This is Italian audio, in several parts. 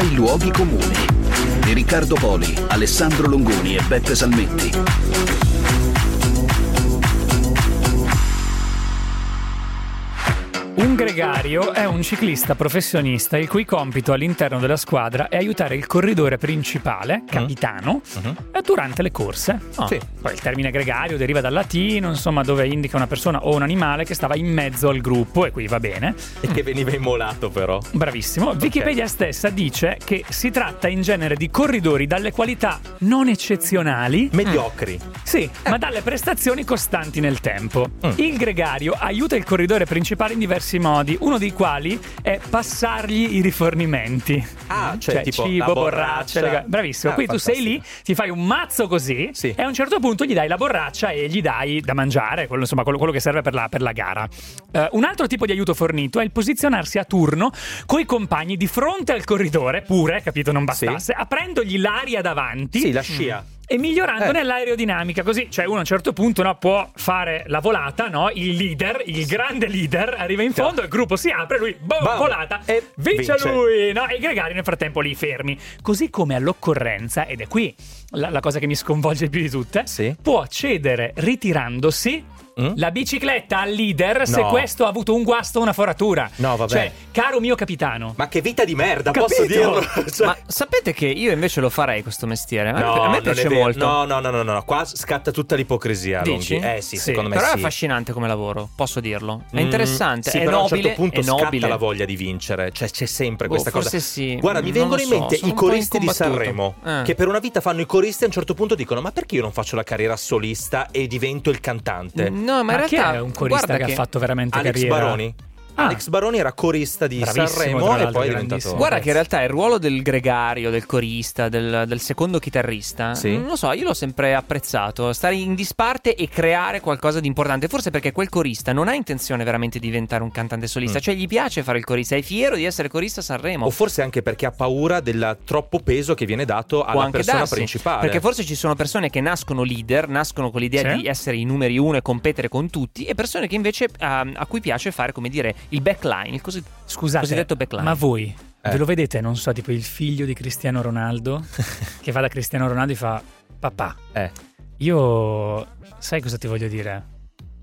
i luoghi comuni di Riccardo Poli, Alessandro Longoni e Beppe Salmetti. Un gregario è un ciclista professionista il cui compito all'interno della squadra è aiutare il corridore principale, capitano, uh-huh. Durante le corse. Oh. Sì. Poi il termine gregario deriva dal latino, insomma, dove indica una persona o un animale che stava in mezzo al gruppo, e qui va bene. E che veniva immolato, però. Bravissimo. Okay. Wikipedia stessa dice che si tratta in genere di corridori dalle qualità non eccezionali, mediocri. Sì, eh. ma dalle prestazioni costanti nel tempo. Mm. Il gregario aiuta il corridore principale in diversi modi, uno dei quali è passargli i rifornimenti. Ah, cioè, cioè tipo cibo, borraccia. Lega... Bravissimo. Ah, Qui fantastico. tu sei lì, ti fai un mazzo così sì. e a un certo punto gli dai la borraccia e gli dai da mangiare, quello, insomma, quello, quello che serve per la, per la gara. Uh, un altro tipo di aiuto fornito è il posizionarsi a turno coi compagni di fronte al corridore, pure, capito, non bastasse, sì. aprendogli l'aria davanti. Sì, la scia. Mm e migliorandone eh. l'aerodinamica. Così, cioè, uno a un certo punto no, può fare la volata, no? Il leader, il grande leader, arriva in fondo, il gruppo si apre, lui, boom, Bam. volata, e vince, vince, lui, no? E i gregari nel frattempo lì fermi. Così come all'occorrenza, ed è qui la, la cosa che mi sconvolge più di tutte, sì. può accedere ritirandosi Mm? La bicicletta al leader no. se questo ha avuto un guasto o una foratura. No, vabbè. Cioè, caro mio capitano. Ma che vita di merda, Capito? posso dirlo? cioè... Ma sapete che io invece lo farei questo mestiere? No, a me piace molto. No, no, no, no, no, qua scatta tutta l'ipocrisia. Dici? Eh sì, sì, secondo me Però sì. è affascinante come lavoro, posso dirlo. È mm, interessante, mm, sì, è però nobile, a un certo punto è nobile. scatta la voglia di vincere. Cioè, c'è sempre questa oh, cosa. Forse sì. Guarda, mi vengono in mente i coristi di Sanremo, eh. che per una vita fanno i coristi e a un certo punto dicono "Ma perché io non faccio la carriera solista e divento il cantante?" No, ma in realtà un corista che, che, ha fatto veramente Alex carriera. Baroni. Ah. Alex Baroni era corista di Sanremo e poi è diventato. Guarda che in realtà il ruolo del gregario, del corista, del, del secondo chitarrista, sì. non lo so, io l'ho sempre apprezzato. Stare in disparte e creare qualcosa di importante. Forse perché quel corista non ha intenzione veramente di diventare un cantante solista, mm. cioè gli piace fare il corista, è fiero di essere corista a Sanremo. O forse anche perché ha paura del troppo peso che viene dato alla persona darsi, principale. Perché forse ci sono persone che nascono leader, nascono con l'idea sì. di essere i numeri uno e competere con tutti, e persone che invece a, a cui piace fare, come dire, il backline, il così, Scusate, cosiddetto backline. Ma voi eh. ve lo vedete, non so, tipo il figlio di Cristiano Ronaldo che va da Cristiano Ronaldo e fa papà. Eh. Io sai cosa ti voglio dire?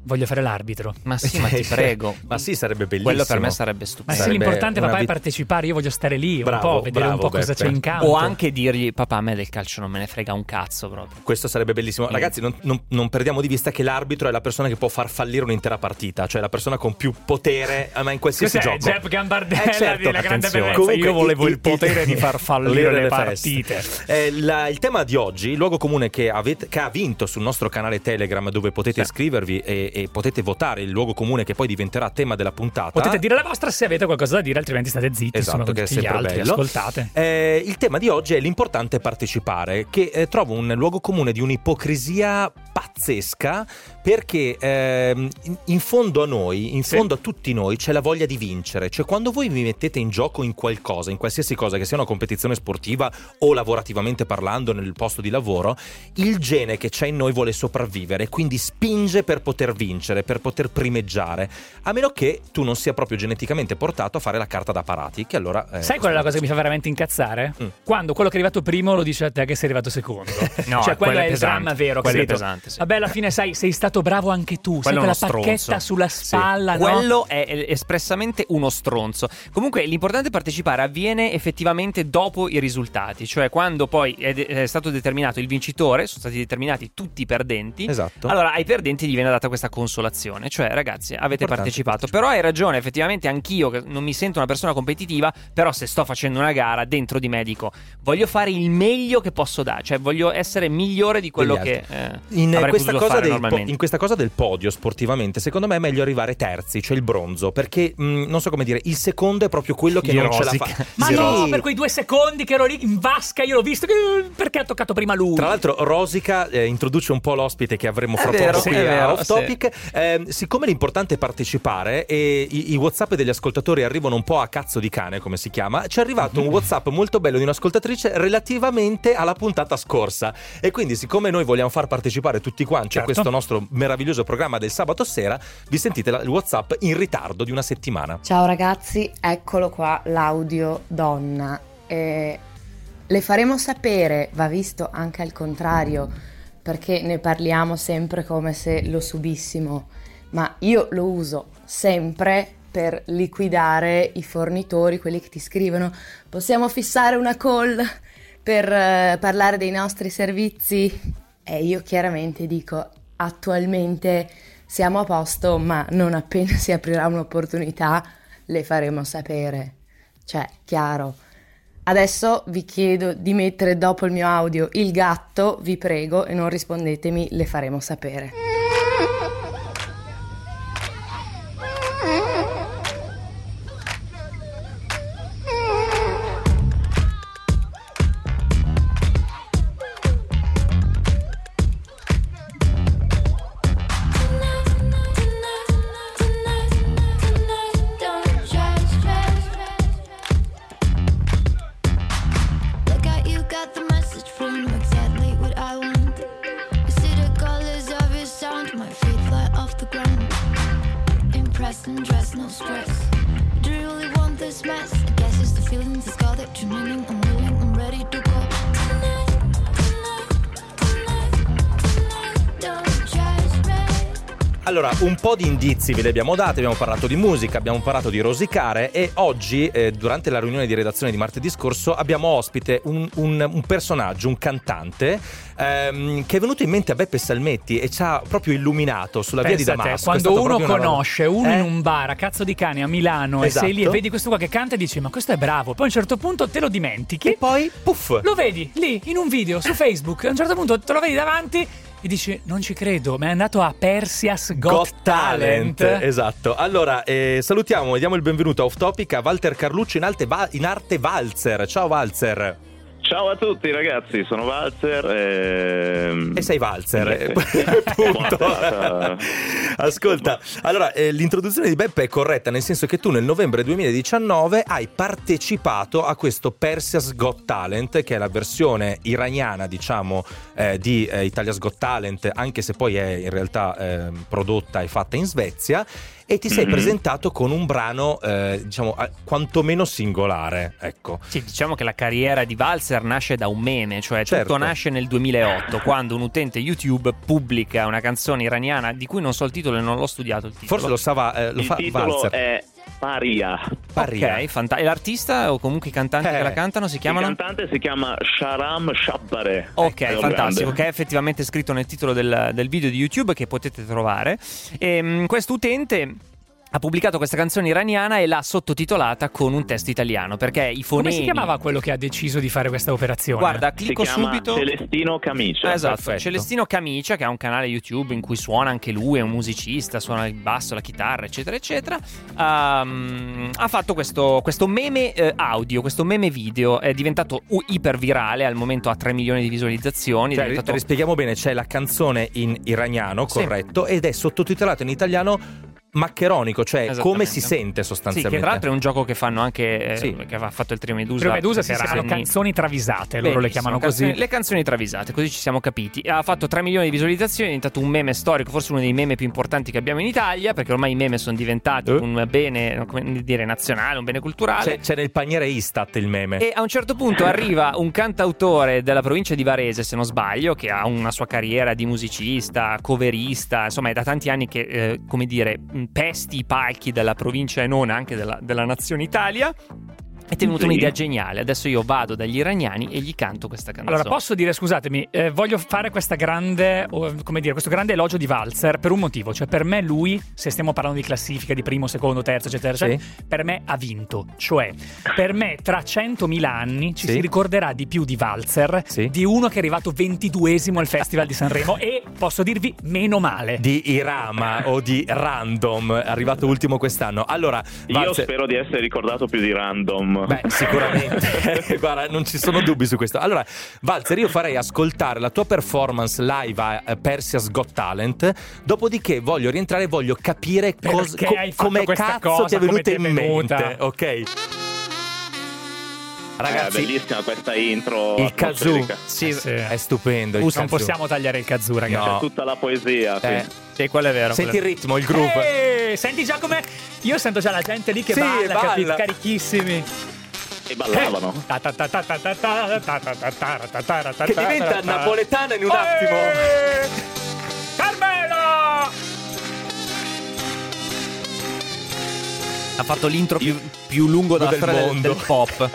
Voglio fare l'arbitro. Ma sì, ma ti prego. ma sì, sarebbe bellissimo. Quello per me sarebbe stupendo. Ma sì, l'importante papà vit- è partecipare, io voglio stare lì bravo, un po', vedere bravo, un po' Beppe. cosa c'è in campo. O anche dirgli papà, a me del calcio non me ne frega un cazzo proprio. Questo sarebbe bellissimo. Mm. Ragazzi, non, non, non, perdiamo di vista che l'arbitro è la persona che può far fallire un'intera partita, cioè la persona con più potere, ma in qualsiasi Cos'è, gioco. Jeff Gambardella eh, certo, della grande bellezza. Comunque, io volevo il, il potere di far fallire le, le partite. Eh, la, il tema di oggi, il luogo comune che, avete, che, ha vinto sul nostro canale Telegram dove potete sì. iscrivervi e, e potete votare il luogo comune che poi diventerà tema della puntata. Potete dire la vostra se avete qualcosa da dire, altrimenti state zitti. Esatto, che è sempre altri, bello. Ascoltate. Eh, il tema di oggi è l'importante partecipare, che eh, trovo un luogo comune di un'ipocrisia pazzesca perché eh, in fondo a noi, in fondo sì. a tutti noi c'è la voglia di vincere, cioè quando voi vi mettete in gioco in qualcosa, in qualsiasi cosa, che sia una competizione sportiva o lavorativamente parlando nel posto di lavoro, il gene che c'è in noi vuole sopravvivere, quindi spinge per poter vincere, per poter primeggiare, a meno che tu non sia proprio geneticamente portato a fare la carta da parati, che allora... Eh, Sai qual è la cosa che mi fa veramente incazzare? Mm. Quando quello che è arrivato primo lo dice a te che sei arrivato secondo. no, cioè quello è, è il dramma vero. Quello è pesante, sì. Vabbè, alla fine sai, sei stato bravo anche tu, quello sai quella pacchetta sulla spalla, sì. no? Quello è espressamente uno stronzo. Comunque l'importante partecipare avviene effettivamente dopo i risultati, cioè quando poi è, de- è stato determinato il vincitore, sono stati determinati tutti i perdenti. Esatto. Allora ai perdenti gli viene data questa consolazione, cioè ragazzi avete partecipato. Però hai ragione, effettivamente anch'io che non mi sento una persona competitiva, però se sto facendo una gara dentro di me dico voglio fare il meglio che posso dare, cioè voglio essere migliore di quello che eh, in, questa cosa del po- in questa cosa del podio sportivamente, secondo me è meglio arrivare terzi, cioè il bronzo, perché mh, mm, non so come dire, il secondo è proprio quello che non ce la fa. Ma sì. no, per quei due secondi che ero lì in vasca, io l'ho visto perché ha toccato prima lui. Tra l'altro Rosica eh, introduce un po' l'ospite che avremo fra poco qui a Off Topic. Eh, siccome l'importante è partecipare e i, i, WhatsApp degli ascoltatori arrivano un po' a cazzo di cane, come si chiama, ci è arrivato un WhatsApp molto bello di un'ascoltatrice relativamente alla puntata scorsa. E quindi, siccome noi vogliamo far partecipare tutti quanti certo. a questo nostro meraviglioso programma del sabato sera, vi sentite il WhatsApp in ritardo di una settimana. Ciao ragazzi, eccolo qua l'audio donna eh, le faremo sapere, va visto anche al contrario, perché ne parliamo sempre come se lo subissimo, ma io lo uso sempre per liquidare i fornitori, quelli che ti scrivono possiamo fissare una call per uh, parlare dei nostri servizi e io chiaramente dico attualmente siamo a posto, ma non appena si aprirà un'opportunità le faremo sapere. Cioè, chiaro. Adesso vi chiedo di mettere dopo il mio audio il gatto, vi prego, e non rispondetemi, le faremo sapere. press and dress, no stress. Do you really want this mess? I guess it's the feeling that's got it. True meaning, I'm willing, I'm ready to go. Allora, un po' di indizi ve li abbiamo dati, abbiamo parlato di musica, abbiamo parlato di rosicare e oggi, eh, durante la riunione di redazione di martedì scorso, abbiamo ospite un, un, un personaggio, un cantante, ehm, che è venuto in mente a Beppe Salmetti e ci ha proprio illuminato sulla Pensa via di Damasco. Quando uno conosce roba... uno eh? in un bar a cazzo di cane a Milano esatto. e sei lì e vedi questo qua che canta e dici ma questo è bravo, poi a un certo punto te lo dimentichi e poi puff! Lo vedi lì in un video su Facebook, a un certo punto te lo vedi davanti e dici non ci credo, ma è andato a Persias Got, Got Talent. Talent. Esatto. Allora, eh, salutiamo e diamo il benvenuto a Off Topic a Walter Carlucci in, va- in arte Valzer. Ciao Valzer. Ciao a tutti ragazzi, sono Valzer e... Ehm, e sei Valzer, punto. Ascolta, allora eh, l'introduzione di Beppe è corretta nel senso che tu nel novembre 2019 hai partecipato a questo Persia's Got Talent che è la versione iraniana diciamo eh, di eh, Italia's Got Talent anche se poi è in realtà ehm, prodotta e fatta in Svezia e ti sei mm-hmm. presentato con un brano, eh, diciamo, quantomeno singolare. Ecco. Sì, diciamo che la carriera di Valzer nasce da un meme, cioè certo. tutto nasce nel 2008, quando un utente YouTube pubblica una canzone iraniana di cui non so il titolo e non l'ho studiato il titolo. Forse lo sa, eh, lo il fa Valzer. È Paria. Paria. Ok, fanta- e l'artista o comunque i cantanti eh. che la cantano si chiamano? Il cantante si chiama Sharam Shabbare. Ok, fantastico, che è effettivamente scritto nel titolo del, del video di YouTube che potete trovare. E, ehm, questo utente ha pubblicato questa canzone iraniana e l'ha sottotitolata con un testo italiano perché i fonemi come si chiamava quello che ha deciso di fare questa operazione? guarda clicco subito Celestino Camicia esatto perfetto. Celestino Camicia che ha un canale YouTube in cui suona anche lui è un musicista suona il basso la chitarra eccetera eccetera um, ha fatto questo, questo meme eh, audio questo meme video è diventato iper virale al momento ha 3 milioni di visualizzazioni cioè, diventato... rispieghiamo bene c'è la canzone in iraniano corretto sì. ed è sottotitolato in italiano maccheronico, cioè come si sente sostanzialmente. Sì, che tra l'altro è un gioco che fanno anche eh, sì. che ha fatto il Trio Medusa. Trio Medusa si chiamano canzoni travisate, loro le chiamano canzoni, così. Le canzoni travisate, così ci siamo capiti. Ha fatto 3 milioni di visualizzazioni, è diventato un meme storico, forse uno dei meme più importanti che abbiamo in Italia, perché ormai i meme sono diventati uh. un bene, come dire, nazionale, un bene culturale. C'è, c'è nel paniere Istat il meme. E a un certo punto arriva un cantautore della provincia di Varese, se non sbaglio, che ha una sua carriera di musicista, coverista, insomma è da tanti anni che, eh, come dire, pesti i palchi della provincia e non anche della, della nazione Italia. E ti è venuta sì. un'idea geniale. Adesso io vado dagli iraniani e gli canto questa canzone. Allora, posso dire, scusatemi, eh, voglio fare questa grande, come dire, questo grande elogio di Walzer per un motivo. Cioè, per me lui, se stiamo parlando di classifica, di primo, secondo, terzo, eccetera, sì. eccetera, per me ha vinto. Cioè, per me tra 100.000 anni ci sì. si ricorderà di più di Walzer sì. di uno che è arrivato 22esimo al Festival di Sanremo e, posso dirvi, meno male. Di Irama o di Random, arrivato ultimo quest'anno. Allora, Walzer... io spero di essere ricordato più di Random. Beh, sicuramente. Guarda, non ci sono dubbi su questo. Allora, Valzer, io farei ascoltare la tua performance live a Persia's Got Talent. Dopodiché voglio rientrare e voglio capire cos- co- come cazzo cosa, ti è venuta in mente. Ok. Ragazzi, è bellissima questa intro. Il kazoo sì, sì. è stupendo. Uh, non possiamo tagliare il kazoo, ragazzi. No. C'è tutta la poesia. Eh. Sì, quello è vero. Senti quello il ritmo, il groove. Ehi, senti già come. Io sento già la gente lì che sì, balla, balla. carichissimi. E ballavano. Che diventa napoletana in un attimo. Carmelo! Ha fatto l'intro più, più lungo della del storia del, mondo. del pop.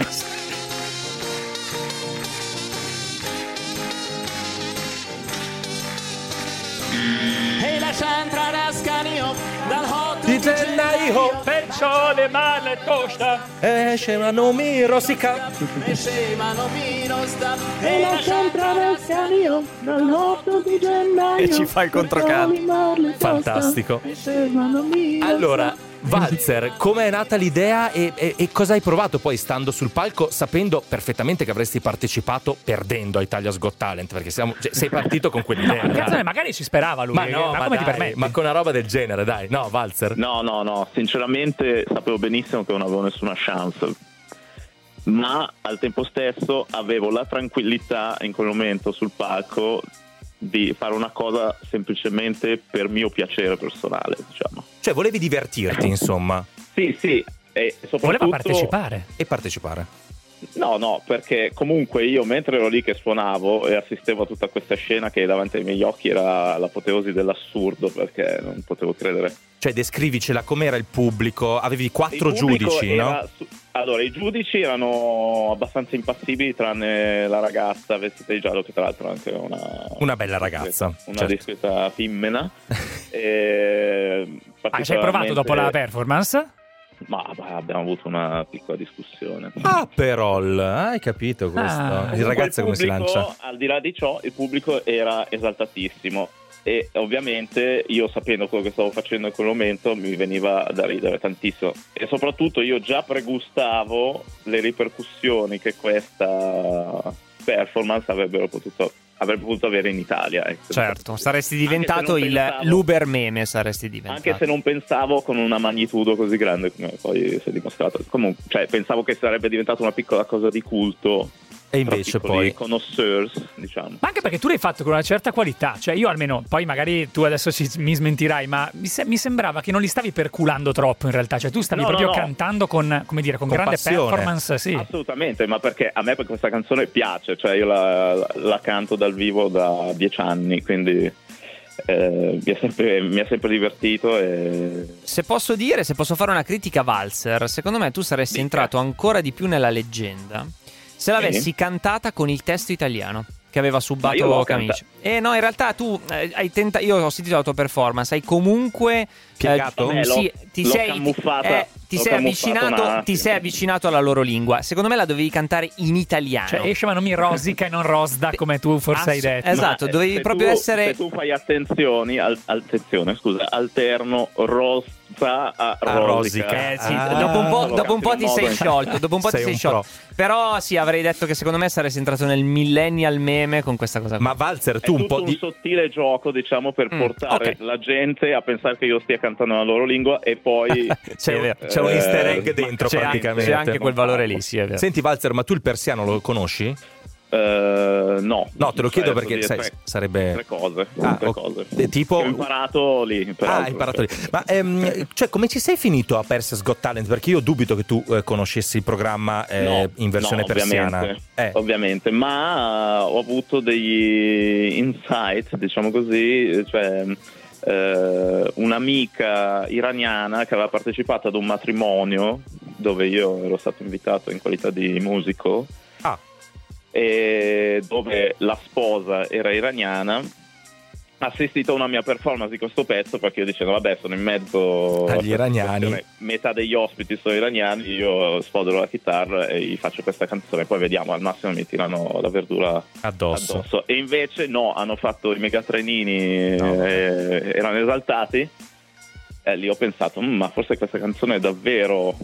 Scanio dal hot Di gennaio Perciò le male tosta. esce una nomi rosica. e scemano meno sta Hej lascia entrare a Scanio dal hot di gennaio E ci fa il controcanto. Fantastico. Allora, Valzer, come è nata l'idea e, e- e cosa hai provato poi stando sul palco sapendo perfettamente che avresti partecipato perdendo a Italia's Got Talent? Perché siamo- cioè, sei partito con quell'idea. Cazzo, dai. magari ci sperava lui. ma no, ma, come ti dai, permetti? ma con una roba del genere, dai. No, Valzer. No, no, no, sinceramente sapevo benissimo che non avevo nessuna chance, ma al tempo stesso avevo la tranquillità in quel momento sul palco di fare una cosa semplicemente per mio piacere personale, diciamo. Cioè, volevi divertirti, insomma, Sì, sì, e soprattutto... Voleva partecipare. e partecipare. No, no, perché comunque io mentre ero lì che suonavo e assistevo a tutta questa scena che davanti ai miei occhi era l'apoteosi dell'assurdo perché non potevo credere. Cioè, descrivicela com'era il pubblico. Avevi quattro giudici, no? era su- Allora, i giudici erano abbastanza impassibili tranne la ragazza vestita di giallo che tra l'altro è anche una... Una bella ragazza, Una certo. discreta femmina. e Ah, ci hai provato dopo la particolarmente- performance? Ma abbiamo avuto una piccola discussione. Aperol, hai capito questo? Ah. il ragazzo come si lancia? Al di là di ciò, il pubblico era esaltatissimo. E ovviamente io sapendo quello che stavo facendo in quel momento mi veniva da ridere tantissimo e soprattutto io già pregustavo le ripercussioni che questa performance avrebbero potuto, avrebbe potuto avere in Italia. ecco. Certo, saresti diventato il pensavo- l'Uber meme, saresti diventato. Anche se non pensavo con una magnitudo così grande come poi si è dimostrato. Comunque, cioè, pensavo che sarebbe diventata una piccola cosa di culto. E invece poi... connoisseurs, diciamo. Ma anche perché tu l'hai fatto con una certa qualità, cioè io almeno, poi magari tu adesso ci- mi smentirai, ma mi, se- mi sembrava che non li stavi perculando troppo in realtà, cioè tu stavi No, no, proprio no. cantando con, come dire, con, Con grande passione. performance, sì. Assolutamente, ma perché a me questa canzone piace, cioè io la, la canto dal vivo da dieci anni, quindi eh, mi, è sempre, mi è sempre divertito e Se posso dire, se posso fare una critica a Valzer, secondo me tu saresti Dica. entrato ancora di più nella leggenda se l'avessi cantata con il testo italiano che aveva subato Camici. E no, in realtà tu eh, hai tentato. Io ho sentito la tua performance, hai comunque. Piegato? Eh, sì, ti l'ho sei, camuffata, eh, ti sei un avvicinato, ti sei avvicinato alla loro lingua. Secondo me la dovevi cantare in italiano. Cioè esce ma non mi rosica e non rosda come tu forse hai Ass- detto. Esatto, Ma, eh, dovevi proprio tu- essere. Se tu fai attenzioni, al- attenzione, scusa, alterno rosa a A rosica. Eh sì, Ah. dopo un po', dopo un po' ti sei sciolto. Dopo un po' Sei ti sei un sciolto. Però sì, avrei detto che secondo me saresti entrato nel millennial meme con questa cosa. qua. Ma Valzer, È tu un tutto po' un di... sottile gioco, diciamo, per Mm, portare ok. la gente a pensare che io stia cantando la loro lingua e poi C'è, Sì, è un, vero. C'è un easter egg Eh, dentro c'è, anche, praticamente. c'è anche quel valore lì, sì, è vero. Senti Valzer, ma tu il persiano lo conosci? Eh, no. No, te lo chiedo perché sai, tre, sarebbe... tre cose. Ah, tre cose. Eh, tipo- ho imparato lì. Ah, hai imparato lì. Ma ehm, cioè, come ci sei finito a Perseus Got Talent? Perché io dubito che tu eh, conoscessi il programma eh, No, in versione no, persiana. Ovviamente, Eh, ovviamente, ma ho avuto degli insight, diciamo così, cioè eh, un'amica iraniana che aveva partecipato ad un matrimonio dove io ero stato invitato in qualità di musico Ah, e dove la sposa era iraniana assistito a una mia performance di questo pezzo perché io dicevo vabbè sono in mezzo Agli questa iraniani. situazione, metà degli ospiti sono iraniani io sfodero la chitarra e gli faccio questa canzone poi vediamo al massimo mi tirano la verdura addosso. addosso e invece no hanno fatto i megatrenini No. eh, erano esaltati e lì ho pensato "Mm, ma forse questa canzone è davvero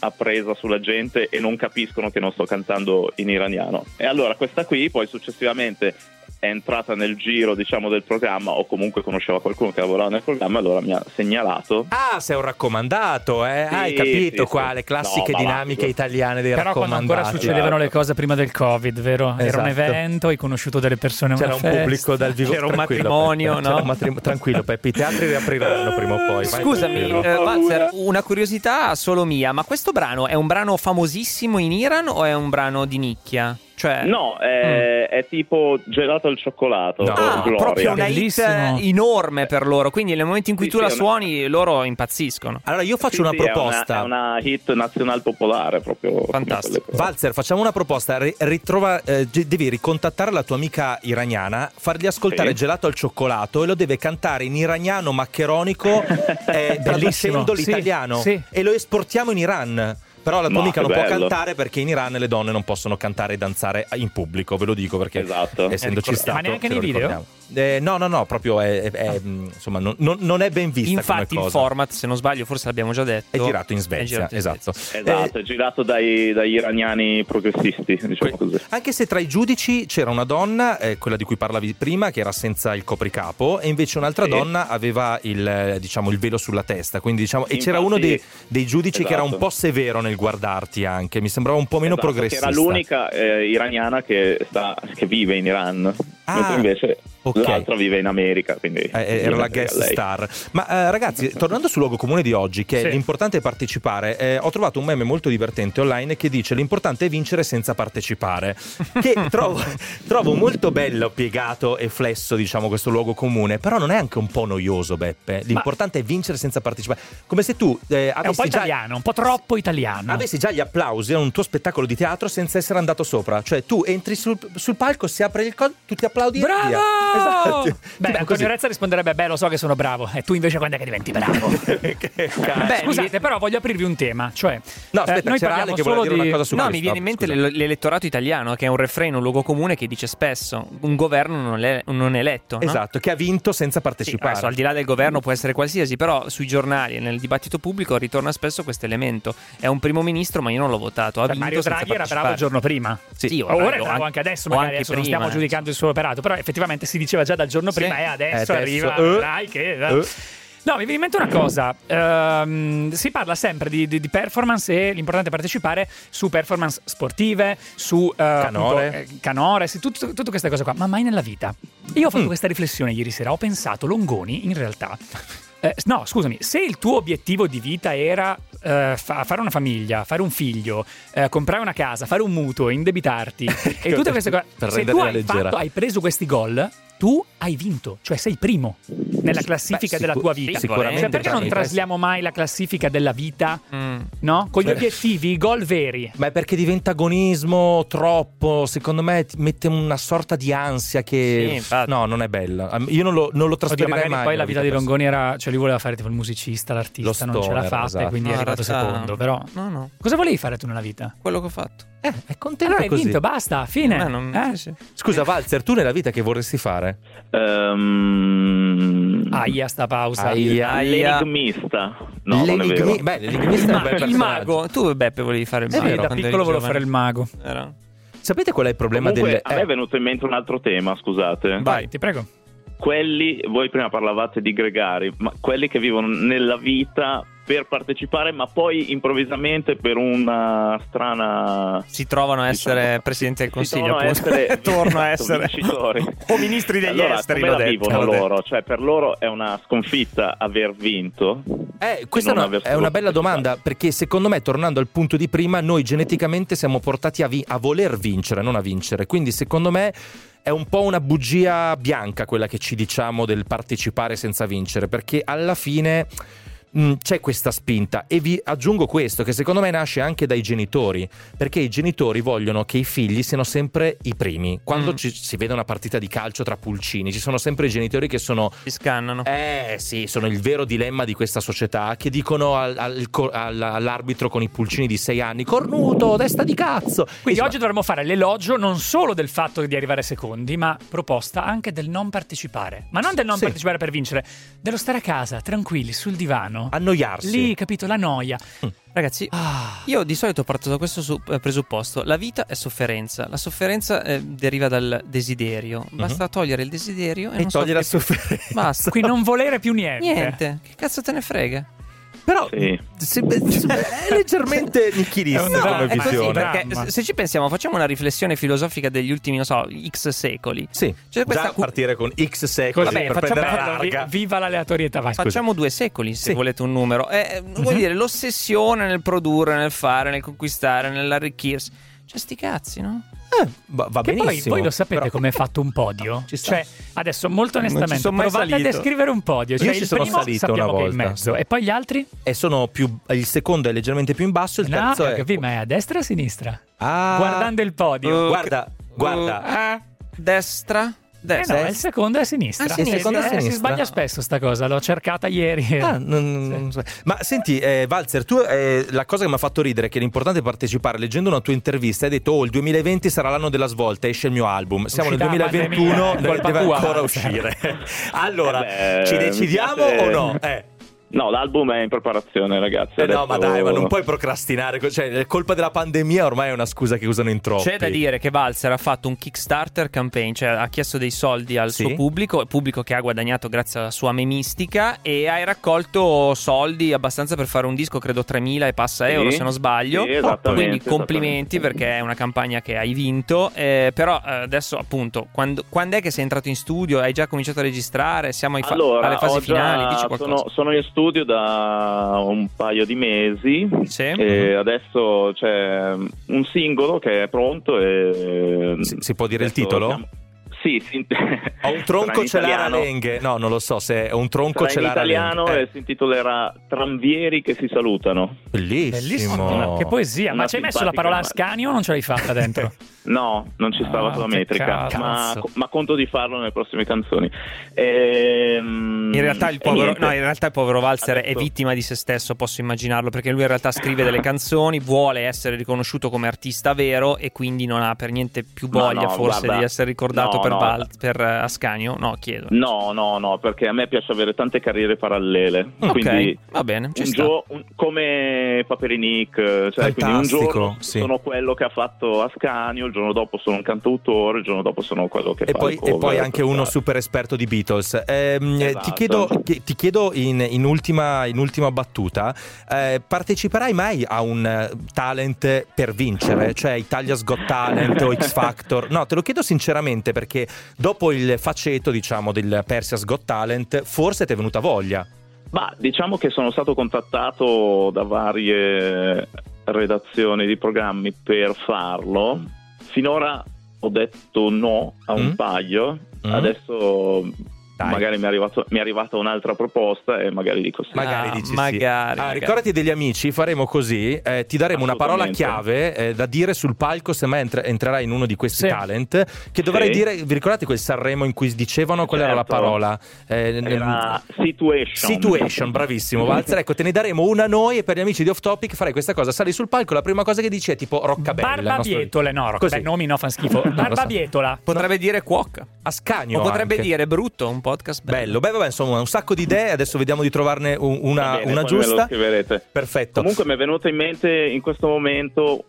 ha presa sulla gente e non capiscono che non sto cantando in iraniano. E allora questa qui poi successivamente è entrata nel giro diciamo del programma o comunque conosceva qualcuno che lavorava nel programma allora mi ha segnalato ah sei un raccomandato eh? Sì, hai capito sì, qua sì. le classiche no, dinamiche va, italiane dei però raccomandati però quando ancora succedevano le cose prima del covid vero? Esatto. era un esatto. evento hai conosciuto delle persone c'era un festa. pubblico dal vivo c'era un matrimonio no? Un matrim- tranquillo Peppi i teatri riapriranno prima o poi scusami eh, una curiosità solo mia ma questo brano è un brano famosissimo in Iran o è un brano di nicchia? Cioè... No, è, mm. è, tipo gelato al cioccolato. No. Ah, proprio una Bellissimo. hit enorme per loro. Quindi nel momento in cui sì, tu sì, la suoni, una... loro impazziscono. Allora io faccio sì, una proposta. È una, è una, hit nazional popolare proprio. Fantastico. Valzer, facciamo una proposta. Ritrova, eh, devi ricontattare la tua amica iraniana, fargli ascoltare gelato al cioccolato e lo deve cantare in iraniano maccheronico, eh, traducendo l'italiano. E lo esportiamo in Iran. Però la tua amica non bello. può cantare perché in Iran le donne non possono cantare e danzare in pubblico, ve lo dico perché esatto. essendoci stato. Ma neanche nei video? Eh, no, no, no, proprio è, è, è insomma, non, non, è ben vista. Infatti, il format, se non sbaglio, forse l'abbiamo già detto. È girato in Svezia. Girato in esatto. Esatto, eh, è girato dai, dagli iraniani progressisti, diciamo que- così. Anche se tra i giudici c'era una donna, eh, quella di cui parlavi prima, che era senza il copricapo, e invece un'altra sì. donna aveva il, diciamo, il, velo sulla testa. Quindi, diciamo, Infatti, e c'era uno dei, dei giudici esatto. che era un esatto. po' severo nel guardarti anche. Mi sembrava un po' meno esatto, progressista. Era l'unica eh, iraniana che, sta, che vive in Iran. Ah. Mentre invece Okay. L'altra vive in America, quindi eh, era la guest star. Ma eh, ragazzi, tornando sul luogo comune di oggi, che sì. è l'importante è partecipare, eh, ho trovato un meme molto divertente online che dice l'importante è vincere senza partecipare, che trovo, trovo, molto bello piegato e flesso, diciamo, questo luogo comune, però non è anche un po' noioso, Beppe. L'importante Ma... è vincere senza partecipare. Come se tu eh, avessi è un po' italiano, un po' troppo italiano. Avessi già gli applausi a un tuo spettacolo di teatro senza essere andato sopra, cioè tu entri sul, sul palco, si apre il collo, tu ti applaudi Bravo! Esatto. Beh, Antonio Rezza risponderebbe: Beh, lo so che sono bravo. E tu invece quando è che diventi bravo? Beh, scusate, però voglio aprirvi un tema. Cioè, no, aspetta, eh, c'era Ale che vuole dire di... una cosa su No, questo. mi viene in mente scusa. l'elettorato italiano, che è un refrain, un luogo comune che dice spesso: un governo non è, non è eletto. No? Esatto, che ha vinto senza partecipare. Sì, adesso, al di là del governo può essere qualsiasi, però sui giornali e nel dibattito pubblico ritorna spesso questo elemento. È un primo ministro, ma io non l'ho votato. Ha cioè, Mario Draghi era bravo il giorno prima. Sì, sì ora è bravo anche adesso, magari adesso prima, non stiamo giudicando il suo operato, però effettivamente si diceva già dal giorno prima e adesso, adesso arriva uh, che... Uh. No, mi viene in mente una cosa. Uh, si parla sempre di, di, di, performance e l'importante è partecipare su performance sportive, su uh, canore, eh, canore sì, tut, tutte queste cose qua, ma mai nella vita. Io ho fatto mm. questa riflessione ieri sera, ho pensato, Longoni in realtà eh, no, scusami, se il tuo obiettivo di vita era eh, fa- fare una famiglia, fare un figlio, eh, comprare una casa, fare un mutuo, indebitarti e tutte queste cose, se tu hai, fatto, hai preso questi gol, tu hai vinto, cioè sei primo nella classifica Beh, della tua vita. Sicuramente. Cioè, perché non trasliamo mai la classifica della vita? Mm. No? Con gli obiettivi, i gol veri. Ma è perché diventa agonismo troppo, secondo me mette una sorta di ansia che sì, no, non è bella. Io non lo, non lo trasferirei Oddio, mai. Poi la vita di Longoni era, cioè lui voleva fare tipo il musicista, l'artista, non ce l'ha fatta esatto. e quindi no, è arrivato secondo, però No, no. Cosa volevi fare tu nella vita? Quello che ho fatto. Eh, è contento allora hai così. vinto, basta, fine. Eh, non... eh? Scusa Valzer, tu nella vita che vorresti fare? Um... Aia sta pausa. Aia, aia. L'enigmista. No, L'enigmi... Beh, l'enigmista è un bel Il mago. Tu Beppe volevi fare il mago. Eh, da piccolo volevo fare il mago. Era. Sapete qual è il problema Comunque, del... A me è venuto in mente un altro tema, scusate. Vai, ti prego. Quelli, voi prima parlavate di gregari, ma quelli che vivono nella vita per partecipare, ma poi improvvisamente per una strana. Si trovano a essere diciamo, presidente del consiglio, a essere, torno a essere vincitori. o ministri degli allora, esteri. Come la detto, vivono loro? Cioè, per loro è una sconfitta aver vinto. Eh, questa è una, è una bella domanda perché secondo me, tornando al punto di prima, noi geneticamente siamo portati a, vi- a voler vincere, non a vincere. Quindi, secondo me è un po' una bugia bianca quella che ci diciamo del partecipare senza vincere, perché alla fine Mm, c'è questa spinta. E vi aggiungo questo che secondo me nasce anche dai genitori perché i genitori vogliono che i figli siano sempre i primi. Quando mm. ci, si vede una partita di calcio tra pulcini ci sono sempre i genitori che sono si scannano. Eh sì sono il vero dilemma di questa società che dicono al, al, al, all'arbitro con i pulcini di sei anni cornuto testa di cazzo! Quindi oggi dovremmo fare l'elogio non solo del fatto di arrivare secondi ma proposta anche del non partecipare. Ma non del non sì. partecipare per vincere dello stare a casa tranquilli sul divano strano. Annoiarsi. Lì, capito, la noia. Mm. Ragazzi, ah. io di solito parto da questo eh, presupposto. La vita è sofferenza. La sofferenza eh, deriva dal desiderio. Basta uh-huh. togliere il desiderio e, e togliere so la sofferenza. Basta. Qui non volere più niente. Niente. Che cazzo te ne frega? Però sì. se, se, è leggermente nichilista no, come visione. perché se ci pensiamo, facciamo una riflessione filosofica degli ultimi, non so, X secoli. Sì, cioè questa... già partire con X secoli Vabbè, per facciamo, prendere larga. Viva l'aleatorietà, vai. Facciamo due secoli, se sì. volete un numero. Eh. Vuol dire l'ossessione nel produrre, nel fare, nel conquistare, nell'arricchirsi. Cioè, sti cazzi, no? Eh, va, va benissimo. Poi, voi lo sapete però... come è fatto un podio? Cioè, adesso molto onestamente, provate salito. a descrivere un podio. Cioè, Io ci sono salito una volta. in mezzo. E poi gli altri? E sono più. Il secondo è leggermente più in basso, il no, terzo è. Capì, ma è a destra o a sinistra? Ah, Guardando il podio. Uh, guarda, guarda. Uh, uh, destra. Destra. Eh no, il secondo è a sinistra. Ah, sinistra. secondo è a eh, sinistra. si sbaglia spesso sta cosa, l'ho cercata ieri. Ah, non, non so. Ma senti, eh, Valzer, tu eh, la cosa che mi ha fatto ridere è che l'importante è partecipare. Leggendo una tua intervista, hai detto: Oh, il 2020 sarà l'anno della svolta, esce il mio album. Siamo Uscirà, nel 2021, deve, deve ancora uscire. allora, eh beh, ci decidiamo o no? Eh. No, l'album è in preparazione, ragazzi. Eh no, ma dai, ma non puoi procrastinare. Cioè, è colpa della pandemia ormai è una scusa che usano in troppi. C'è da dire che Valzer ha fatto un Kickstarter campaign, cioè ha chiesto dei soldi al sì? suo pubblico, il pubblico che ha guadagnato grazie alla sua memistica, e hai raccolto soldi abbastanza per fare un disco, credo 3.000 e passa sì, euro, se non sbaglio. Sì, Quindi complimenti perché è una campagna che hai vinto. Eh, però eh, adesso, appunto, quando, quando, è che sei entrato in studio? Hai già cominciato a registrare? Siamo fa- allora, alle fasi finali? Dici qualcosa. Sono, sono in studio studio da un paio di mesi sì. e adesso c'è un singolo che è pronto e si, si può dire il titolo? Siamo... Sì, sì. Ho un tronco ce l'ha Lenghe. No, non lo so se è un tronco ce l'ha in italiano eh. e si intitolerà Tranvieri che si salutano. Bellissimo. Bellissimo. Che poesia. Una ma ci hai messo la parola Ascanio o non ce l'hai fatta dentro? no, non ci stava ah, sulla metrica, ma, ma, conto di farlo nelle prossime canzoni. Ehm, in, realtà il povero, no, in realtà il povero Valzer Adesso... è vittima di se stesso, posso immaginarlo, perché lui in realtà scrive delle canzoni, vuole essere riconosciuto come artista vero e quindi non ha per niente più voglia no, forse guarda, di essere ricordato no, per, Val, per uh, Ascanio. No, chiedo. No, no, no, perché a me piace avere tante carriere parallele. Ok, quindi va bene, ci un gio- un, come Paperinic, cioè quindi un giorno sì. sono quello che ha fatto Ascanio, il giorno dopo sono un cantautore, il giorno dopo sono quello che e fa poi, E poi anche uno super esperto di Beatles. Eh, esatto. ti, chiedo, ti chiedo in, in, ultima, in, ultima, battuta, eh, parteciperai mai a un eh, talent per vincere? Cioè Italia's Got Talent o X Factor? No, te lo chiedo sinceramente perché dopo il faceto, diciamo, del Persia's Got Talent, forse ti è venuta voglia. Ma diciamo che sono stato contattato da varie redazioni di programmi per farlo. Finora ho detto no a un mm. paio, mm. adesso dai. Magari mi è, arrivato, mi è, arrivata un'altra proposta e magari dico sì. Magari ah, dici magari, sì. Ah, magari. ricordati degli amici, faremo così, eh, ti daremo una parola chiave eh, da dire sul palco se mai entra- entrerai in uno di questi sì. talent, che dovrai sì. dire, vi ricordate quel Sanremo in cui dicevano qual certo. era la certo. parola? Eh, era situation. Situation, bravissimo Valzer, ecco te ne daremo una noi e per gli amici di Off Topic farai questa cosa, sali sul palco, la prima cosa che dici è tipo Roccabella. Barbabietole, nostro... no, Roccabella, nomi no, fan schifo. Barbabietola. Potrebbe dire cuoca. Ascanio O potrebbe anche. dire brutto, un podcast bello. bello. Beh, vabbè, insomma, un sacco di idee. Adesso vediamo di trovarne una, bene, una giusta. Perfetto. Comunque mi è venuta in mente in questo momento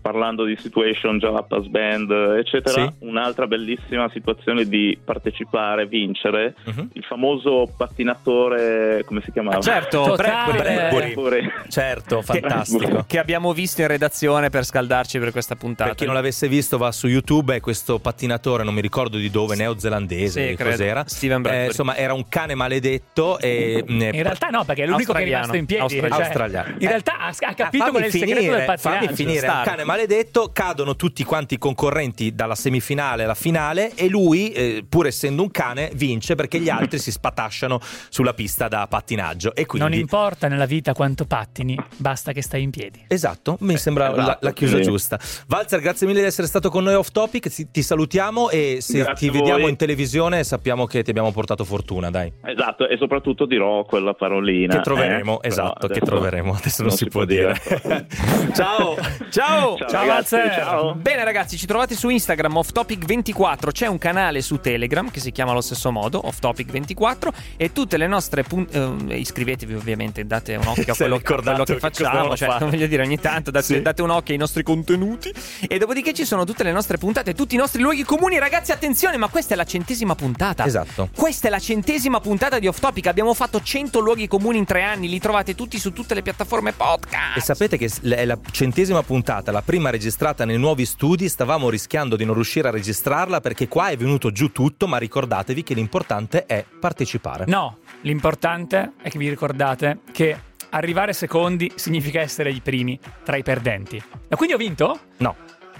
parlando di situation, Jalapas Band, eccetera, sì. un'altra bellissima situazione di partecipare, vincere, uh-huh. il famoso pattinatore, come si chiamava? Ah, certo, Bradbury. Certo, fantastico. Che, che, abbiamo visto in redazione per scaldarci per questa puntata. Per chi non l'avesse visto va su YouTube, è questo pattinatore, non mi ricordo di dove, neozelandese, sì, cos'era. Steven Bradbury. Eh, insomma, era un cane maledetto e... Mm, in realtà no, perché è l'unico che è rimasto in piedi. Australiano. Cioè, Australiano. In realtà ha, ha capito ah, qual è il finire, segreto del pattinaggio. Fammi finire, un cane maledetto, cadono tutti quanti i concorrenti dalla semifinale alla finale e lui, eh, pur essendo un cane, vince perché gli altri si spatasciano sulla pista da pattinaggio. E quindi... Non importa nella vita quanto pattini, basta che stai in piedi. Esatto, mi sembra esatto, la, la, chiusa sì. giusta. Valzer, grazie mille di essere stato con noi off topic, ti, ti salutiamo e se grazie ti vediamo in televisione sappiamo che ti abbiamo portato fortuna, dai. Esatto, e soprattutto dirò quella parolina. Che troveremo, eh? esatto, che troveremo, adesso non, non si, si, può dire. dire. ciao, ciao! Ciao. Ciao, Ciao, ragazzi, ciao. Bene ragazzi, ci trovate su Instagram offtopic24, c'è un canale su Telegram che si chiama allo stesso modo, offtopic24 e tutte le nostre pun- eh, iscrivetevi ovviamente, date un occhio a quello, quello che che facciamo, dovevamo cioè voglio dire ogni tanto date, Sì. date un occhio ai nostri contenuti e dopodiché ci sono tutte le nostre puntate, tutti i nostri luoghi comuni, ragazzi attenzione, ma questa è la centesima puntata. Esatto. Questa è la centesima puntata di Off Topic, abbiamo fatto 100 luoghi comuni in tre anni, li trovate tutti su tutte le piattaforme podcast. E sapete che è la centesima puntata, la prima registrata nei nuovi studi, stavamo rischiando di non riuscire a registrarla perché qua è venuto giù tutto, ma ricordatevi che l'importante è partecipare. No, l'importante è che vi ricordate che arrivare secondi significa essere i primi tra i perdenti. E quindi ho vinto? No.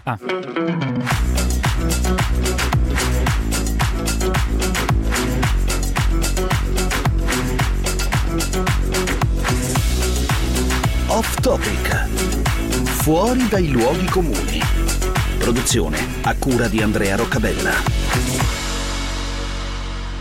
Ah. Off Topic. Fuori dai luoghi comuni. Produzione a cura di Andrea Roccabella.